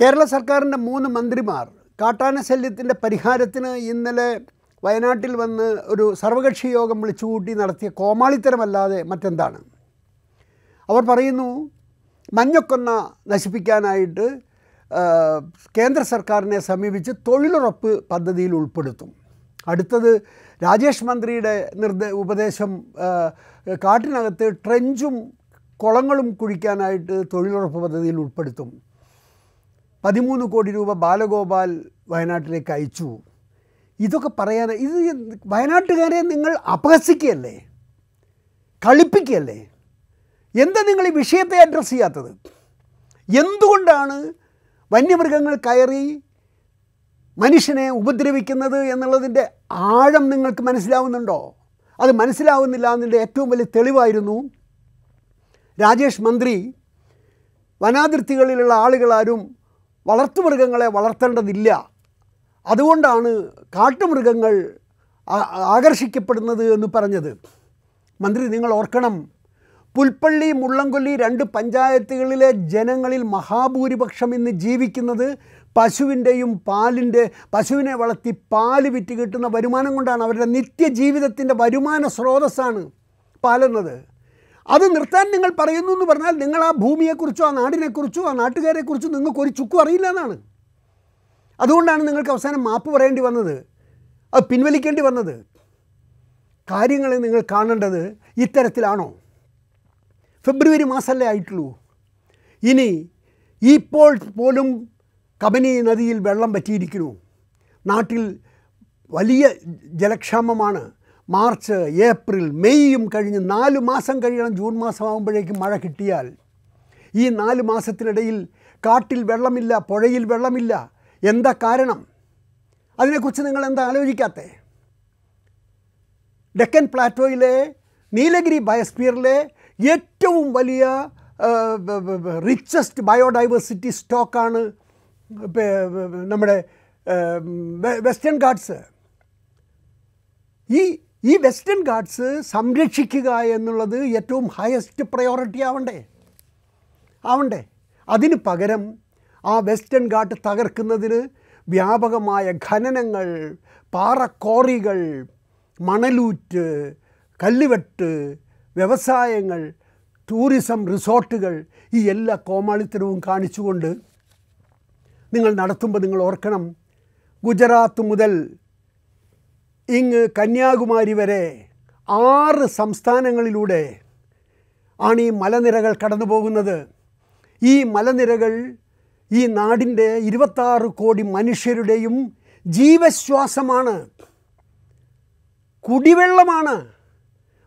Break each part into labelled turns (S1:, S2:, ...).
S1: കേരള സർക്കാരിന്റെ മൂന്ന് മന്ത്രിമാർ കാട്ടാന ശല്യത്തിന്റെ പരിഹാരത്തിന് ഇന്നലെ വയനാട്ടിൽ വന്ന് ഒരു സർവകക്ഷി യോഗം വിളിച്ചുകൂട്ടി നടത്തിയ കോമാളിത്തരമല്ലാതെ മറ്റെന്താണ്? അവർ പറയുന്നു മഞ്ഞക്കൊന്ന നശിപ്പിക്കാനായിട്ട് കേന്ദ്ര സർക്കാരിനെ സമീപിച്ച് തൊഴിലുറപ്പ് പദ്ധതിയിൽ ഉൾപ്പെടുത്തും. അടുത്തത് രാജേഷ് മന്ത്രിയുടെ നിർദ്ദ ഉപദേശം കാട്ടിനകത്ത് ട്രെഞ്ചും കുളങ്ങളും കുഴിക്കാനായിട്ട് തൊഴിലുറപ്പ് പദ്ധതിയിൽ ഉൾപ്പെടുത്തും. പതിമൂന്ന് കോടി രൂപ ബാലഗോപാൽ വയനാട്ടിലേക്ക് അയച്ചു. ഇതൊക്കെ പറയാൻ ഇത് വയനാട്ടുകാരെ നിങ്ങൾ അപഹസിക്കുകയല്ലേ? കളിപ്പിക്കുകയല്ലേ? എന്താ നിങ്ങൾ ഈ വിഷയത്തെ അഡ്രസ്സ് ചെയ്യാത്തത്? എന്തുകൊണ്ടാണ് വന്യമൃഗങ്ങൾ കയറി മനുഷ്യനെ ഉപദ്രവിക്കുന്നത് എന്നുള്ളതിന്റെ ആഴം നിങ്ങൾക്ക് മനസ്സിലാവുന്നുണ്ടോ? അത് മനസ്സിലാവുന്നില്ല എന്നതിന്റെ ഏറ്റവും വലിയ തെളിവായിരുന്നു രാജേഷ് മന്ത്രി. വനാതിർത്തികളിലുള്ള ആളുകളാരും വളർത്തുമൃഗങ്ങളെ വളർത്തേണ്ടതില്ല. അതുകൊണ്ടാണ് കാട്ടുമൃഗങ്ങൾ ആകർഷിക്കപ്പെടുന്നത് എന്ന് പറഞ്ഞത്. മന്ത്രി നിങ്ങൾ ഓർക്കണം. പുൽപ്പള്ളി മുള്ളംകൊല്ലി രണ്ട് പഞ്ചായത്തുകളിലെ ജനങ്ങളിൽ മഹാഭൂരിപക്ഷം ഇന്ന് ജീവിക്കുന്നത് പശുവിന്റെയും പാലിന്റെ പശുവിനെ വളർത്തി പാൽ വിറ്റ് കിട്ടുന്ന വരുമാനം കൊണ്ടാണ്. അവരുടെ നിത്യജീവിതത്തിന്റെ വരുമാന സ്രോതസ്സാണ് പാലെന്നത്. അത് നിർത്താൻ നിങ്ങൾ പറയുന്നു എന്ന് പറഞ്ഞാൽ നിങ്ങൾ ആ ഭൂമിയെക്കുറിച്ചോ ആ നാടിനെക്കുറിച്ചോ ആ നാട്ടുകാരെക്കുറിച്ചോ നിങ്ങൾക്ക് ഒരു ചുക്കും അറിയില്ല എന്നാണ്. അതുകൊണ്ടാണ് നിങ്ങൾക്ക് അവസാനം മാപ്പ് പറയേണ്ടി വന്നത്. അത് പിൻവലിക്കേണ്ടി വന്നത്. കാര്യങ്ങളെ നിങ്ങൾ കാണേണ്ടത് ഇത്തരത്തിലാണോ? ഫെബ്രുവരി മാസമല്ലേ ആയിട്ടുള്ളൂ. ഇനി ഇപ്പോൾ പോലും കബനി നദിയിൽ വെള്ളം പറ്റിയിരിക്കുന്നു. നാട്ടിൽ വലിയ ജലക്ഷാമമാണ്. മാർച്ച് ഏപ്രിൽ മെയ്യും കഴിഞ്ഞ് നാല് മാസം കഴിയണം ജൂൺ മാസമാകുമ്പോഴേക്കും മഴ കിട്ടിയാൽ. ഈ നാല് മാസത്തിനിടയിൽ കാട്ടിൽ വെള്ളമില്ല പുഴയിൽ വെള്ളമില്ല. എന്താ കാരണം? അതിനെക്കുറിച്ച് നിങ്ങൾ എന്താ ആലോചിക്കാത്തേ? ഡെക്കൻ പ്ലാറ്റോയിലെ നീലഗിരി ബയോസ്ഫിയറിലെ ഏറ്റവും വലിയ റിച്ചസ്റ്റ് ബയോഡൈവേഴ്സിറ്റി സ്റ്റോക്കാണ് നമ്മുടെ വെസ്റ്റേൺ ഗാഡ്സ് ഈ ഈ വെസ്റ്റേൺ ഗാഡ്സ് സംരക്ഷിക്കുക എന്നുള്ളത് ഏറ്റവും ഹയസ്റ്റ് പ്രയോറിറ്റി ആവണ്ടേ? ആവണ്ടേ? അതിന് പകരം ആ വെസ്റ്റേൺ ഗാർഡ് തകർക്കുന്നതിന് വ്യാപകമായ ഖനനങ്ങൾ പാറക്കോറികൾ മണലൂറ്റ് കല്ലുവെട്ട് വ്യവസായങ്ങൾ ടൂറിസം റിസോർട്ടുകൾ ഈ എല്ലാ കോമാളിത്തരവും കാണിച്ചുകൊണ്ട് നിങ്ങൾ നടത്തുമ്പോൾ നിങ്ങൾ ഓർക്കണം ഗുജറാത്ത് മുതൽ ഇങ്ങ് കന്യാകുമാരി വരെ ആറ് സംസ്ഥാനങ്ങളിലൂടെ ആണ് ഈ മലനിരകൾ കടന്നു പോകുന്നത് ഈ മലനിരകൾ ഈ നാടിന്റെ ഇരുപത്താറ് കോടി മനുഷ്യരുടെയും ജീവശ്വാസമാണ്. കുടിവെള്ളമാണ്.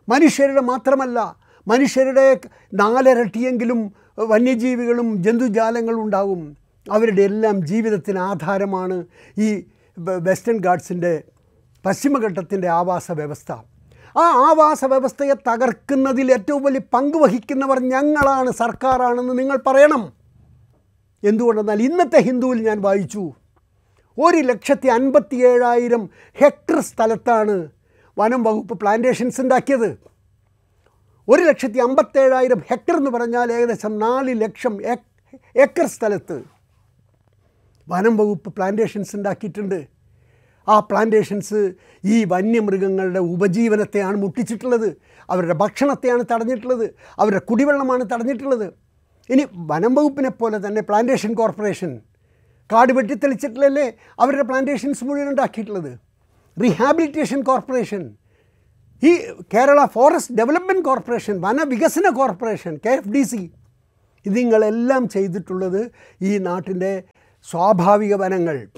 S1: മനുഷ്യരുടെ മാത്രമല്ല മനുഷ്യരുടെ നാലരട്ടിയെങ്കിലും വന്യജീവികളും ജന്തുജാലങ്ങളും ഉണ്ടാകും അവരുടെ എല്ലാം ജീവിതത്തിന് ആധാരമാണ് ഈ വെസ്റ്റേൺ ഗാഡ്സിന്റെ പശ്ചിമഘട്ടത്തിന്റെ ആവാസ വ്യവസ്ഥ. ആ ആവാസ വ്യവസ്ഥയെ തകർക്കുന്നതിൽ ഏറ്റവും വലിയ പങ്ക് വഹിക്കുന്നവർ ഞങ്ങളാണ് സർക്കാരാണെന്ന് നിങ്ങൾ പറയണം. എന്തുകൊണ്ടെന്നാൽ ഇന്നത്തെ ഹിന്ദുവിൽ ഞാൻ വായിച്ചു ഒരു ലക്ഷത്തി അൻപത്തി ഏഴായിരം ഹെക്ടർ സ്ഥലത്താണ് വനം വകുപ്പ് പ്ലാന്റേഷൻസ് ഉണ്ടാക്കിയത്. ഒരു ലക്ഷത്തി അമ്പത്തേഴായിരം ഹെക്ടർ എന്ന് പറഞ്ഞാൽ ഏകദേശം നാല് ലക്ഷം ഏക്കർ സ്ഥലത്ത് വനം വകുപ്പ് പ്ലാന്റേഷൻസ് ഉണ്ടാക്കിയിട്ടുണ്ട്. ആ പ്ലാന്റേഷൻസ് ഈ വന്യമൃഗങ്ങളുടെ ഉപജീവനത്തെയാണ് മുട്ടിച്ചിട്ടുള്ളത്. അവരുടെ ഭക്ഷണത്തെയാണ് തടഞ്ഞിട്ടുള്ളത്. അവരുടെ കുടിവെള്ളമാണ് തടഞ്ഞിട്ടുള്ളത്. ഇനി വനം വകുപ്പിനെ പോലെ തന്നെ പ്ലാന്റേഷൻ കോർപ്പറേഷൻ കാട് വെട്ടിത്തെളിച്ചിട്ടില്ലല്ലേ? അവരുടെ പ്ലാന്റേഷൻസ് മുഴുവൻ ഉണ്ടാക്കിയിട്ടുള്ളത്. റീഹാബിലിറ്റേഷൻ കോർപ്പറേഷൻ ഈ Kerala forest development corporation വനവികസന corporation K F D C ഇതിങ്ങളെല്ലാം ചെയ്തിട്ടുള്ളത് ഈ നാട്ടിന്റെ സ്വാഭാവിക വനങ്ങൾ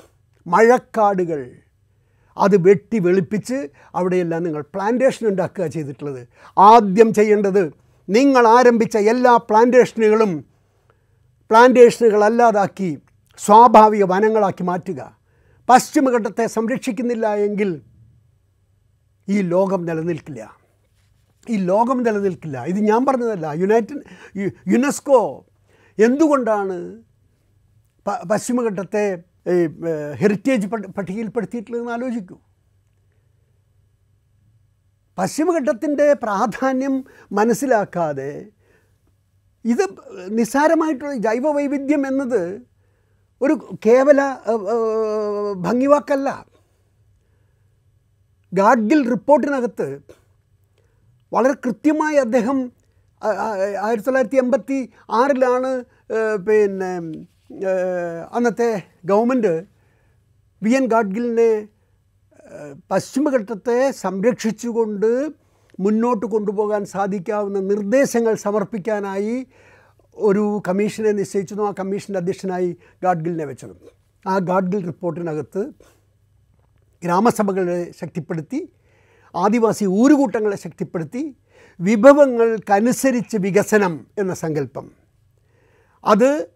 S1: മഴക്കാടുകൾ. അത് വെട്ടി വെളുപ്പിച്ച് അവിടെയെല്ലാം നിങ്ങൾ പ്ലാന്റേഷൻ ഉണ്ടാക്കുക ചെയ്തിട്ടുള്ളത്. ആദ്യം ചെയ്യേണ്ടത് നിങ്ങൾ ആരംഭിച്ച എല്ലാ പ്ലാന്റേഷനുകളും പ്ലാന്റേഷനുകളല്ലാതാക്കി സ്വാഭാവിക വനങ്ങളാക്കി മാറ്റുക. പശ്ചിമഘട്ടത്തെ സംരക്ഷിക്കുന്നില്ല എങ്കിൽ ഈ ലോകം നിലനിൽക്കില്ല. ഈ ലോകം നിലനിൽക്കില്ല. ഇത് ഞാൻ പറഞ്ഞതല്ല. യുണൈറ്റഡ് യുനെസ്കോ എന്തുകൊണ്ടാണ് പശ്ചിമഘട്ടത്തെ ഈ, ഹെറിറ്റേജ് പട്ട് പട്ടികയിൽപ്പെടുത്തിയിട്ടുള്ളതെന്ന് ആലോചിക്കൂ. പശ്ചിമഘട്ടത്തിന്റെ പ്രാധാന്യം മനസ്സിലാക്കാതെ ഇത് നിസ്സാരമായിട്ടുള്ള ജൈവ വൈവിധ്യം എന്നത് ഒരു കേവല ഭംഗിവാക്കല്ല. ഗാഡ്ഗിൽ റിപ്പോർട്ടിനകത്ത് വളരെ കൃത്യമായി അദ്ദേഹം ആയിരത്തി തൊള്ളായിരത്തി എൺപത്തി ആറിലാണ് പിന്നെ അന്നത്തെ ഗവൺമെന്റ് വി എൻ ഗാഡ്ഗിലിനെ പശ്ചിമഘട്ടത്തെ സംരക്ഷിച്ചുകൊണ്ട് മുന്നോട്ട് കൊണ്ടുപോകാൻ സാധിക്കാവുന്ന നിർദ്ദേശങ്ങൾ സമർപ്പിക്കാനായി ഒരു കമ്മീഷനെ നിശ്ചയിച്ചു ആ കമ്മീഷന്റെ അധ്യക്ഷനായി ഗാഡ്ഗിലിനെ വെച്ചത്. ആ ഗാഡ്ഗിൽ റിപ്പോർട്ടിനകത്ത് ഗ്രാമസഭകളെ ശക്തിപ്പെടുത്തി ആദിവാസി ഊരുകൂട്ടങ്ങളെ ശക്തിപ്പെടുത്തി വിഭവങ്ങൾക്കനുസരിച്ച് വികസനം എന്ന സങ്കല്പം. അത്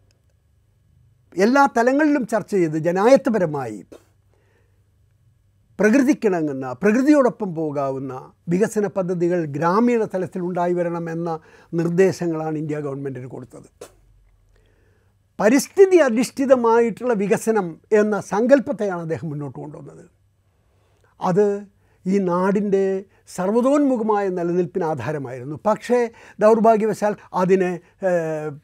S1: എല്ലാ തലങ്ങളിലും ചർച്ച ചെയ്ത് ജനായത്വപരമായി പ്രകൃതിക്കിണങ്ങുന്ന പ്രകൃതിയോടൊപ്പം പോകാവുന്ന വികസന പദ്ധതികൾ ഗ്രാമീണ തലത്തിൽ ഉണ്ടായി വരണം എന്ന നിർദ്ദേശങ്ങളാണ് ഇന്ത്യ ഗവൺമെന്റിന് കൊടുത്തത്. പരിസ്ഥിതി അധിഷ്ഠിതമായിട്ടുള്ള വികസനം എന്ന സങ്കല്പത്തെയാണ് അദ്ദേഹം മുന്നോട്ട് കൊണ്ടുവന്നത്. അത് ഈ നാടിന്റെ സർവതോന്മുഖമായ നിലനിൽപ്പിന് ആധാരമായിരുന്നു. പക്ഷേ ദൗർഭാഗ്യവശാൽ അതിനെ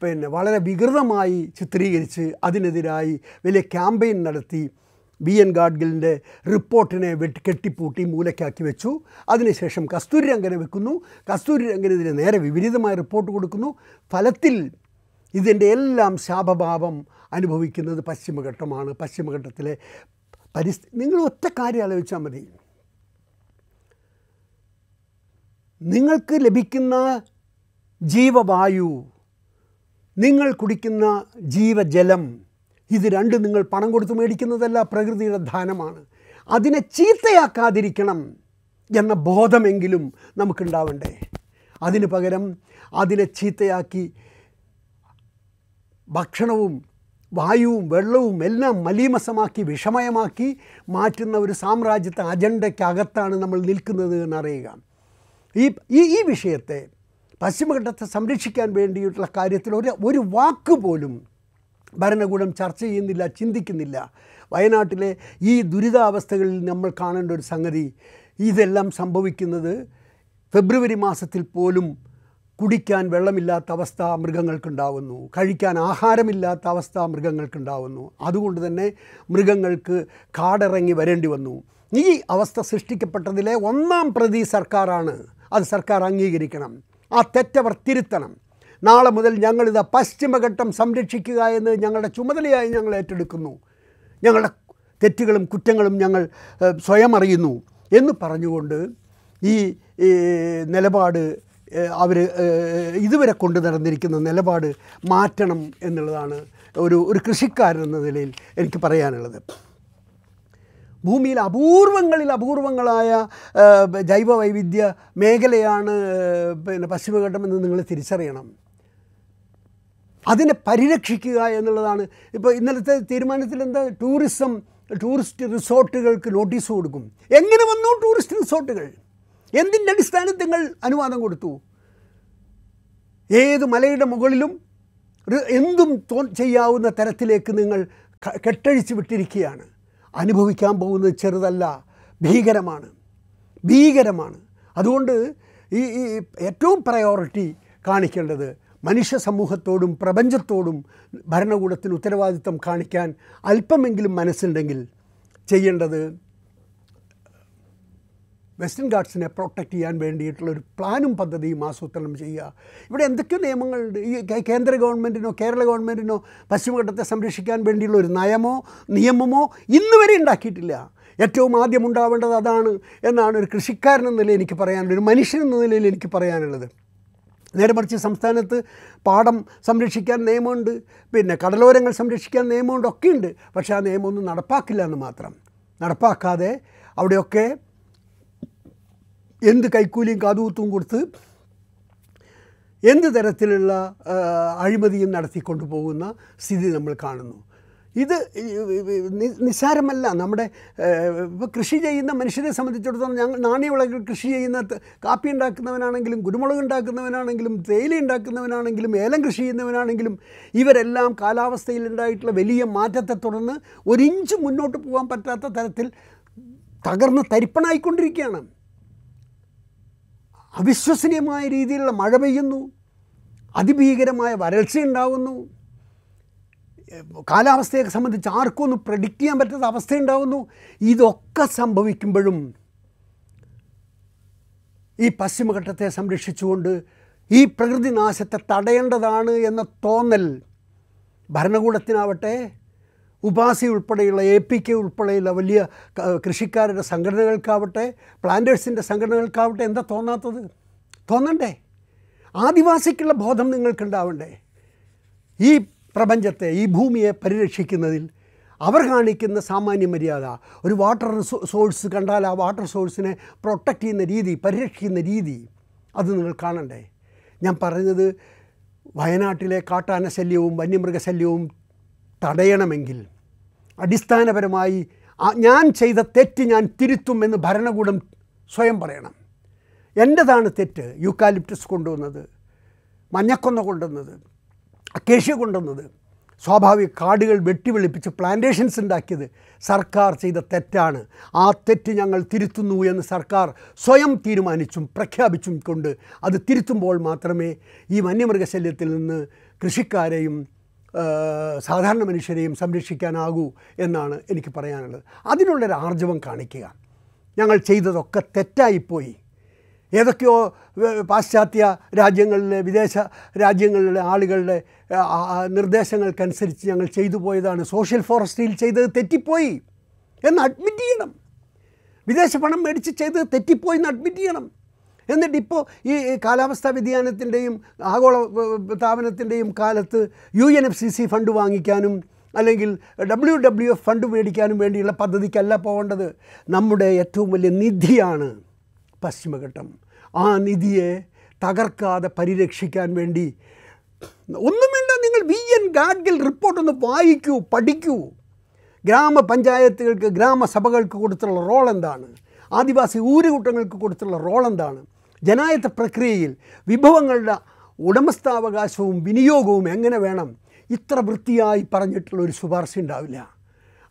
S1: പിന്നെ വളരെ വികൃതമായി ചിത്രീകരിച്ച് അതിനെതിരായി വലിയ ക്യാമ്പയിൻ നടത്തി ബി എൻ ഗാഡ്ഗിലിന്റെ റിപ്പോർട്ടിനെ വെട്ടി കെട്ടിപ്പൂട്ടി മൂലയ്ക്കാക്കി വെച്ചു. അതിനുശേഷം കസ്തൂരി രംഗനെ വെക്കുന്നു. കസ്തൂരി രംഗനെതിരെ നേരെ വിപരീതമായ റിപ്പോർട്ട് കൊടുക്കുന്നു. ഫലത്തിൽ ഇതിന്റെ എല്ലാം ശാപഭാവം അനുഭവിക്കുന്നത് പശ്ചിമഘട്ടമാണ്. പശ്ചിമഘട്ടത്തിലെ പരിസ്ഥിതി നിങ്ങൾ ഒറ്റ കാര്യം ആലോചിച്ചാൽ മതി. നിങ്ങൾക്ക് ലഭിക്കുന്ന ജീവവായു നിങ്ങൾ കുടിക്കുന്ന ജീവജലം ഇത് രണ്ടും നിങ്ങൾ പണം കൊടുത്ത് മേടിക്കുന്നതല്ല പ്രകൃതിയുടെ ദാനമാണ് അതിനെ ചീത്തയാക്കാതിരിക്കണം എന്ന ബോധമെങ്കിലും നമുക്കുണ്ടാവണ്ടേ? അതിന് പകരം അതിനെ ചീത്തയാക്കി ഭക്ഷണവും വായുവും വെള്ളവും എല്ലാം മലീമസമാക്കി വിഷമയമാക്കി മാറ്റുന്ന ഒരു സാമ്രാജ്യത്തെ അജണ്ടയ്ക്കകത്താണ് നമ്മൾ നിൽക്കുന്നത് എന്നറിയുക. ഈ ഈ വിഷയത്തെ പശ്ചിമഘട്ടത്തെ സംരക്ഷിക്കാൻ വേണ്ടിയിട്ടുള്ള കാര്യത്തിൽ ഒരു ഒരു വാക്ക് പോലും ഭരണകൂടം ചർച്ച ചെയ്യുന്നില്ല ചിന്തിക്കുന്നില്ല. വയനാട്ടിലെ ഈ ദുരിതാവസ്ഥകളിൽ നമ്മൾ കാണേണ്ട ഒരു സംഗതി ഇതെല്ലാം സംഭവിക്കുന്നത് ഫെബ്രുവരി മാസത്തിൽ പോലും കുടിക്കാൻ വെള്ളമില്ലാത്ത അവസ്ഥ മൃഗങ്ങൾക്കുണ്ടാവുന്നു. കഴിക്കാൻ ആഹാരമില്ലാത്ത അവസ്ഥ മൃഗങ്ങൾക്കുണ്ടാവുന്നു. അതുകൊണ്ട് തന്നെ മൃഗങ്ങൾക്ക് കാടിറങ്ങി വരേണ്ടി വന്നു. ഈ അവസ്ഥ സൃഷ്ടിക്കപ്പെട്ടതിലെ ഒന്നാം പ്രതി സർക്കാരാണ് അത് സർക്കാർ അംഗീകരിക്കണം. ആ തെറ്റവർ തിരുത്തണം. നാളെ മുതൽ ഞങ്ങളിത് പശ്ചിമഘട്ടം സംരക്ഷിക്കുക എന്ന് ഞങ്ങളുടെ ചുമതലയായി ഞങ്ങൾ ഏറ്റെടുക്കുന്നു. ഞങ്ങളുടെ തെറ്റുകളും കുറ്റങ്ങളും ഞങ്ങൾ സ്വയം അറിയുന്നു എന്ന് പറഞ്ഞുകൊണ്ട് ഈ നിലപാട് അവർ ഇതുവരെ കൊണ്ടു നടന്നിരിക്കുന്ന നിലപാട് മാറ്റണം എന്നുള്ളതാണ് ഒരു ഒരു കൃഷിക്കാരൻ എന്ന നിലയിൽ എനിക്ക് പറയാനുള്ളത്. ഭൂമിയിൽ അപൂർവങ്ങളിൽ അപൂർവങ്ങളായ ജൈവ വൈവിധ്യ മേഖലയാണ് പിന്നെ പശ്ചിമഘട്ടം എന്ന് നിങ്ങൾ തിരിച്ചറിയണം. അതിനെ പരിരക്ഷിക്കുക എന്നുള്ളതാണ്. ഇപ്പോൾ ഇന്നലത്തെ തീരുമാനത്തിൽ എന്താ? ടൂറിസം ടൂറിസ്റ്റ് റിസോർട്ടുകൾക്ക് നോട്ടീസ് കൊടുക്കും. എങ്ങനെ വന്നു ടൂറിസ്റ്റ് റിസോർട്ടുകൾ? എന്തിന്റെ അടിസ്ഥാനത്തിൽ നിങ്ങൾ അനുവാദം കൊടുത്തു? ഏത് മലയുടെ മുകളിലും എന്തും ചെയ്യാവുന്ന തരത്തിലേക്ക് നിങ്ങൾ കെട്ടഴിച്ച് വിട്ടിരിക്കുകയാണ്. അനുഭവിക്കാൻ പോകുന്നത് ചെറുതല്ല ഭീകരമാണ്. ഭീകരമാണ്. അതുകൊണ്ട് ഈ ഈ ഏറ്റവും പ്രയോറിറ്റി കാണിക്കേണ്ടത് മനുഷ്യ സമൂഹത്തോടും പ്രപഞ്ചത്തോടും ഭരണകൂടത്തിന് ഉത്തരവാദിത്വം കാണിക്കാൻ അല്പമെങ്കിലും മനസ്സുണ്ടെങ്കിൽ ചെയ്യേണ്ടത് വെസ്റ്റേൺ ഗാർഡ്സിനെ പ്രൊട്ടക്റ്റ് ചെയ്യാൻ വേണ്ടിയിട്ടുള്ള ഒരു പ്ലാനും പദ്ധതിയും ആസൂത്രണം ചെയ്യുക. ഇവിടെ എന്തൊക്കെ നിയമങ്ങളുണ്ട് ഈ കേന്ദ്ര ഗവൺമെന്റിനോ കേരള ഗവൺമെന്റിനോ പശ്ചിമഘട്ടത്തെ സംരക്ഷിക്കാൻ വേണ്ടിയുള്ള ഒരു നയമോ നിയമമോ ഇന്ന് വരെ ഉണ്ടാക്കിയിട്ടില്ല. ഏറ്റവും ആദ്യം ഉണ്ടാവേണ്ടത് അതാണ് എന്നാണ് ഒരു കൃഷിക്കാരൻ എന്ന നിലയിൽ എനിക്ക് പറയാനുള്ളത്. ഒരു മനുഷ്യൻ എന്ന നിലയിൽ എനിക്ക് പറയാനുള്ളത്. നേരെ മറിച്ച് സംസ്ഥാനത്ത് പാടം സംരക്ഷിക്കാൻ നിയമമുണ്ട്. പിന്നെ കടലോരങ്ങൾ സംരക്ഷിക്കാൻ നിയമമുണ്ട്. ഒക്കെയുണ്ട്. പക്ഷേ ആ നിയമമൊന്നും നടപ്പാക്കില്ല എന്ന് മാത്രം. നടപ്പാക്കാതെ അവിടെയൊക്കെ എന്ത് കൈക്കൂലിയും കാതുകുത്തും കൊടുത്ത് എന്ത് തരത്തിലുള്ള അഴിമതിയും നടത്തിക്കൊണ്ടു പോകുന്ന സ്ഥിതി നമ്മൾ കാണുന്നു. ഇത് നിസ്സാരമല്ല. നമ്മുടെ ഇപ്പോൾ കൃഷി ചെയ്യുന്ന മനുഷ്യരെ സംബന്ധിച്ചിടത്തോളം ഞങ്ങൾ നാണ്യവിളകൾ കൃഷി ചെയ്യുന്ന കാപ്പി ഉണ്ടാക്കുന്നവനാണെങ്കിലും കുരുമുളക് ഉണ്ടാക്കുന്നവനാണെങ്കിലും തേയില ഉണ്ടാക്കുന്നവനാണെങ്കിലും ഏലം കൃഷി ചെയ്യുന്നവനാണെങ്കിലും ഇവരെല്ലാം കാലാവസ്ഥയിൽ ഉണ്ടായിട്ടുള്ള വലിയ മാറ്റത്തെ തുടർന്ന് ഒരിഞ്ച് മുന്നോട്ട് പോകാൻ പറ്റാത്ത തരത്തിൽ തകർന്ന് തരിപ്പണായിക്കൊണ്ടിരിക്കുകയാണ്. അവിശ്വസനീയമായ രീതിയിലുള്ള മഴ പെയ്യുന്നു. അതിഭീകരമായ വരൾച്ച ഉണ്ടാകുന്നു കാലാവസ്ഥയെ സംബന്ധിച്ച് ആർക്കും ഒന്നും പ്രഡിക്റ്റ് ചെയ്യാൻ പറ്റാത്ത അവസ്ഥയുണ്ടാകുന്നു ഇതൊക്കെ സംഭവിക്കുമ്പോഴും ഈ പശ്ചിമഘട്ടത്തെ സംരക്ഷിച്ചുകൊണ്ട് ഈ പ്രകൃതി നാശത്തെ തടയേണ്ടതാണ് എന്ന തോന്നൽ ഭരണകൂടത്തിനാവട്ടെ ഉപാസി ഉൾപ്പെടെയുള്ള എ പി കെ ഉൾപ്പെടെയുള്ള വലിയ കൃഷിക്കാരുടെ സംഘടനകൾക്കാവട്ടെ പ്ലാന്റേഴ്സിന്റെ സംഘടനകൾക്കാവട്ടെ എന്താ തോന്നാത്തത്? തോന്നണ്ടേ? ആദിവാസിക്കുള്ള ബോധം നിങ്ങൾക്കുണ്ടാവണ്ടേ? ഈ പ്രപഞ്ചത്തെ ഈ ഭൂമിയെ പരിരക്ഷിക്കുന്നതിൽ അവർ കാണിക്കുന്ന സാമാന്യ മര്യാദ. ഒരു വാട്ടർ സോഴ്സ് കണ്ടാൽ ആ വാട്ടർ സോഴ്സിനെ പ്രൊട്ടക്റ്റ് ചെയ്യുന്ന രീതി പരിരക്ഷിക്കുന്ന രീതി അത് നിങ്ങൾ കാണണ്ടേ? ഞാൻ പറഞ്ഞത് വയനാട്ടിലെ കാട്ടാന ശല്യവും വന്യമൃഗശല്യവും തടയണമെങ്കിൽ അടിസ്ഥാനപരമായി ഞാൻ ചെയ്ത തെറ്റ് ഞാൻ തിരുത്തും എന്ന് ഭരണകൂടം സ്വയം പറയണം. എന്റെതാണ് തെറ്റ്? യൂക്കാലിപ്റ്റസ് കൊണ്ടുവന്നത് മഞ്ഞക്കൊന്ന കൊണ്ടുവന്നത് അക്കേഷ്യ കൊണ്ടുവന്നത് സ്വാഭാവിക കാടുകൾ വെട്ടിവെളിപ്പിച്ച് പ്ലാന്റേഷൻസ് ഉണ്ടാക്കിയത് സർക്കാർ ചെയ്ത തെറ്റാണ്. ആ തെറ്റ് ഞങ്ങൾ തിരുത്തുന്നു എന്ന് സർക്കാർ സ്വയം തീരുമാനിച്ചും പ്രഖ്യാപിച്ചും കൊണ്ട് അത് തിരുത്തുമ്പോൾ മാത്രമേ ഈ വന്യമൃഗശല്യത്തിൽ നിന്ന് കൃഷിക്കാരെയും സാധാരണ മനുഷ്യരെയും സംരക്ഷിക്കാനാകൂ എന്നാണ് എനിക്ക് പറയാനുള്ളത്. അതിനുള്ളൊരു ആർജവം കാണിക്കുക. ഞങ്ങൾ ചെയ്തതൊക്കെ തെറ്റായിപ്പോയി. ഏതൊക്കെയോ പാശ്ചാത്യ രാജ്യങ്ങളിലെ വിദേശ രാജ്യങ്ങളിലെ ആളുകളുടെ നിർദ്ദേശങ്ങൾക്കനുസരിച്ച് ഞങ്ങൾ ചെയ്തു പോയതാണ്. സോഷ്യൽ ഫോറസ്ട്രിയിൽ ചെയ്തത് തെറ്റിപ്പോയി എന്ന് അഡ്മിറ്റ് ചെയ്യണം. വിദേശ പണം മേടിച്ച് ചെയ്തത് തെറ്റിപ്പോയി എന്ന് അഡ്മിറ്റ് ചെയ്യണം. എന്നിട്ട് ഇപ്പോൾ ഈ കാലാവസ്ഥാ വ്യതിയാനത്തിന്റെയും ആഗോള താപനത്തിന്റെയും കാലത്ത് U N F C C fund വാങ്ങിക്കാനും അല്ലെങ്കിൽ ഡബ്ല്യു ഡബ്ല്യു എഫ് ഫണ്ട് മേടിക്കാനും വേണ്ടിയുള്ള പദ്ധതിക്കല്ല പോകേണ്ടത്. നമ്മുടെ ഏറ്റവും വലിയ നിധിയാണ് പശ്ചിമഘട്ടം. ആ നിധിയെ തകർക്കാതെ പരിരക്ഷിക്കാൻ വേണ്ടി ഒന്നും വേണ്ട നിങ്ങൾ വി എൻ ഗാഡ്ഗിൽ റിപ്പോർട്ടൊന്ന് വായിക്കൂ പഠിക്കൂ. ഗ്രാമപഞ്ചായത്തുകൾക്ക് ഗ്രാമസഭകൾക്ക് കൊടുത്തുള്ള റോൾ എന്താണ്? ആദിവാസി ഊരുകൂട്ടങ്ങൾക്ക് കൊടുത്തുള്ള റോൾ എന്താണ്? ജനായത്ത പ്രക്രിയയിൽ വിഭവങ്ങളുടെ ഉടമസ്ഥാവകാശവും വിനിയോഗവും എങ്ങനെ വേണം? ഇത്ര വൃത്തിയായി പറഞ്ഞിട്ടുള്ള ഒരു ശുപാർശ ഉണ്ടാവില്ല.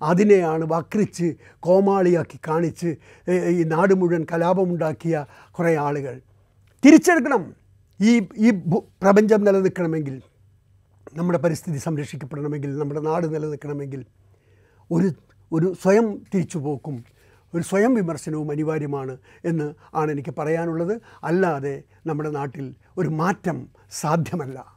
S1: അതിനെയാണ് വക്രിച്ച് കോമാളിയാക്കി കാണിച്ച് ഈ നാട് മുഴുവൻ കലാപമുണ്ടാക്കിയ കുറേ ആളുകൾ. തിരിച്ചെടുക്കണം. ഈ ഈ പ്രപഞ്ചം നിലനിൽക്കണമെങ്കിൽ നമ്മുടെ പരിസ്ഥിതി സംരക്ഷിക്കപ്പെടണമെങ്കിൽ നമ്മുടെ നാട് നിലനിൽക്കണമെങ്കിൽ ഒരു ഒരു സ്വയം തിരിച്ചുപോക്കും ഒരു സ്വയം വിമർശനവും അനിവാര്യമാണ് എന്ന് ആണ് എനിക്ക് പറയാനുള്ളത്. അല്ലാതെ നമ്മുടെ നാട്ടിൽ ഒരു മാറ്റം സാധ്യമല്ല.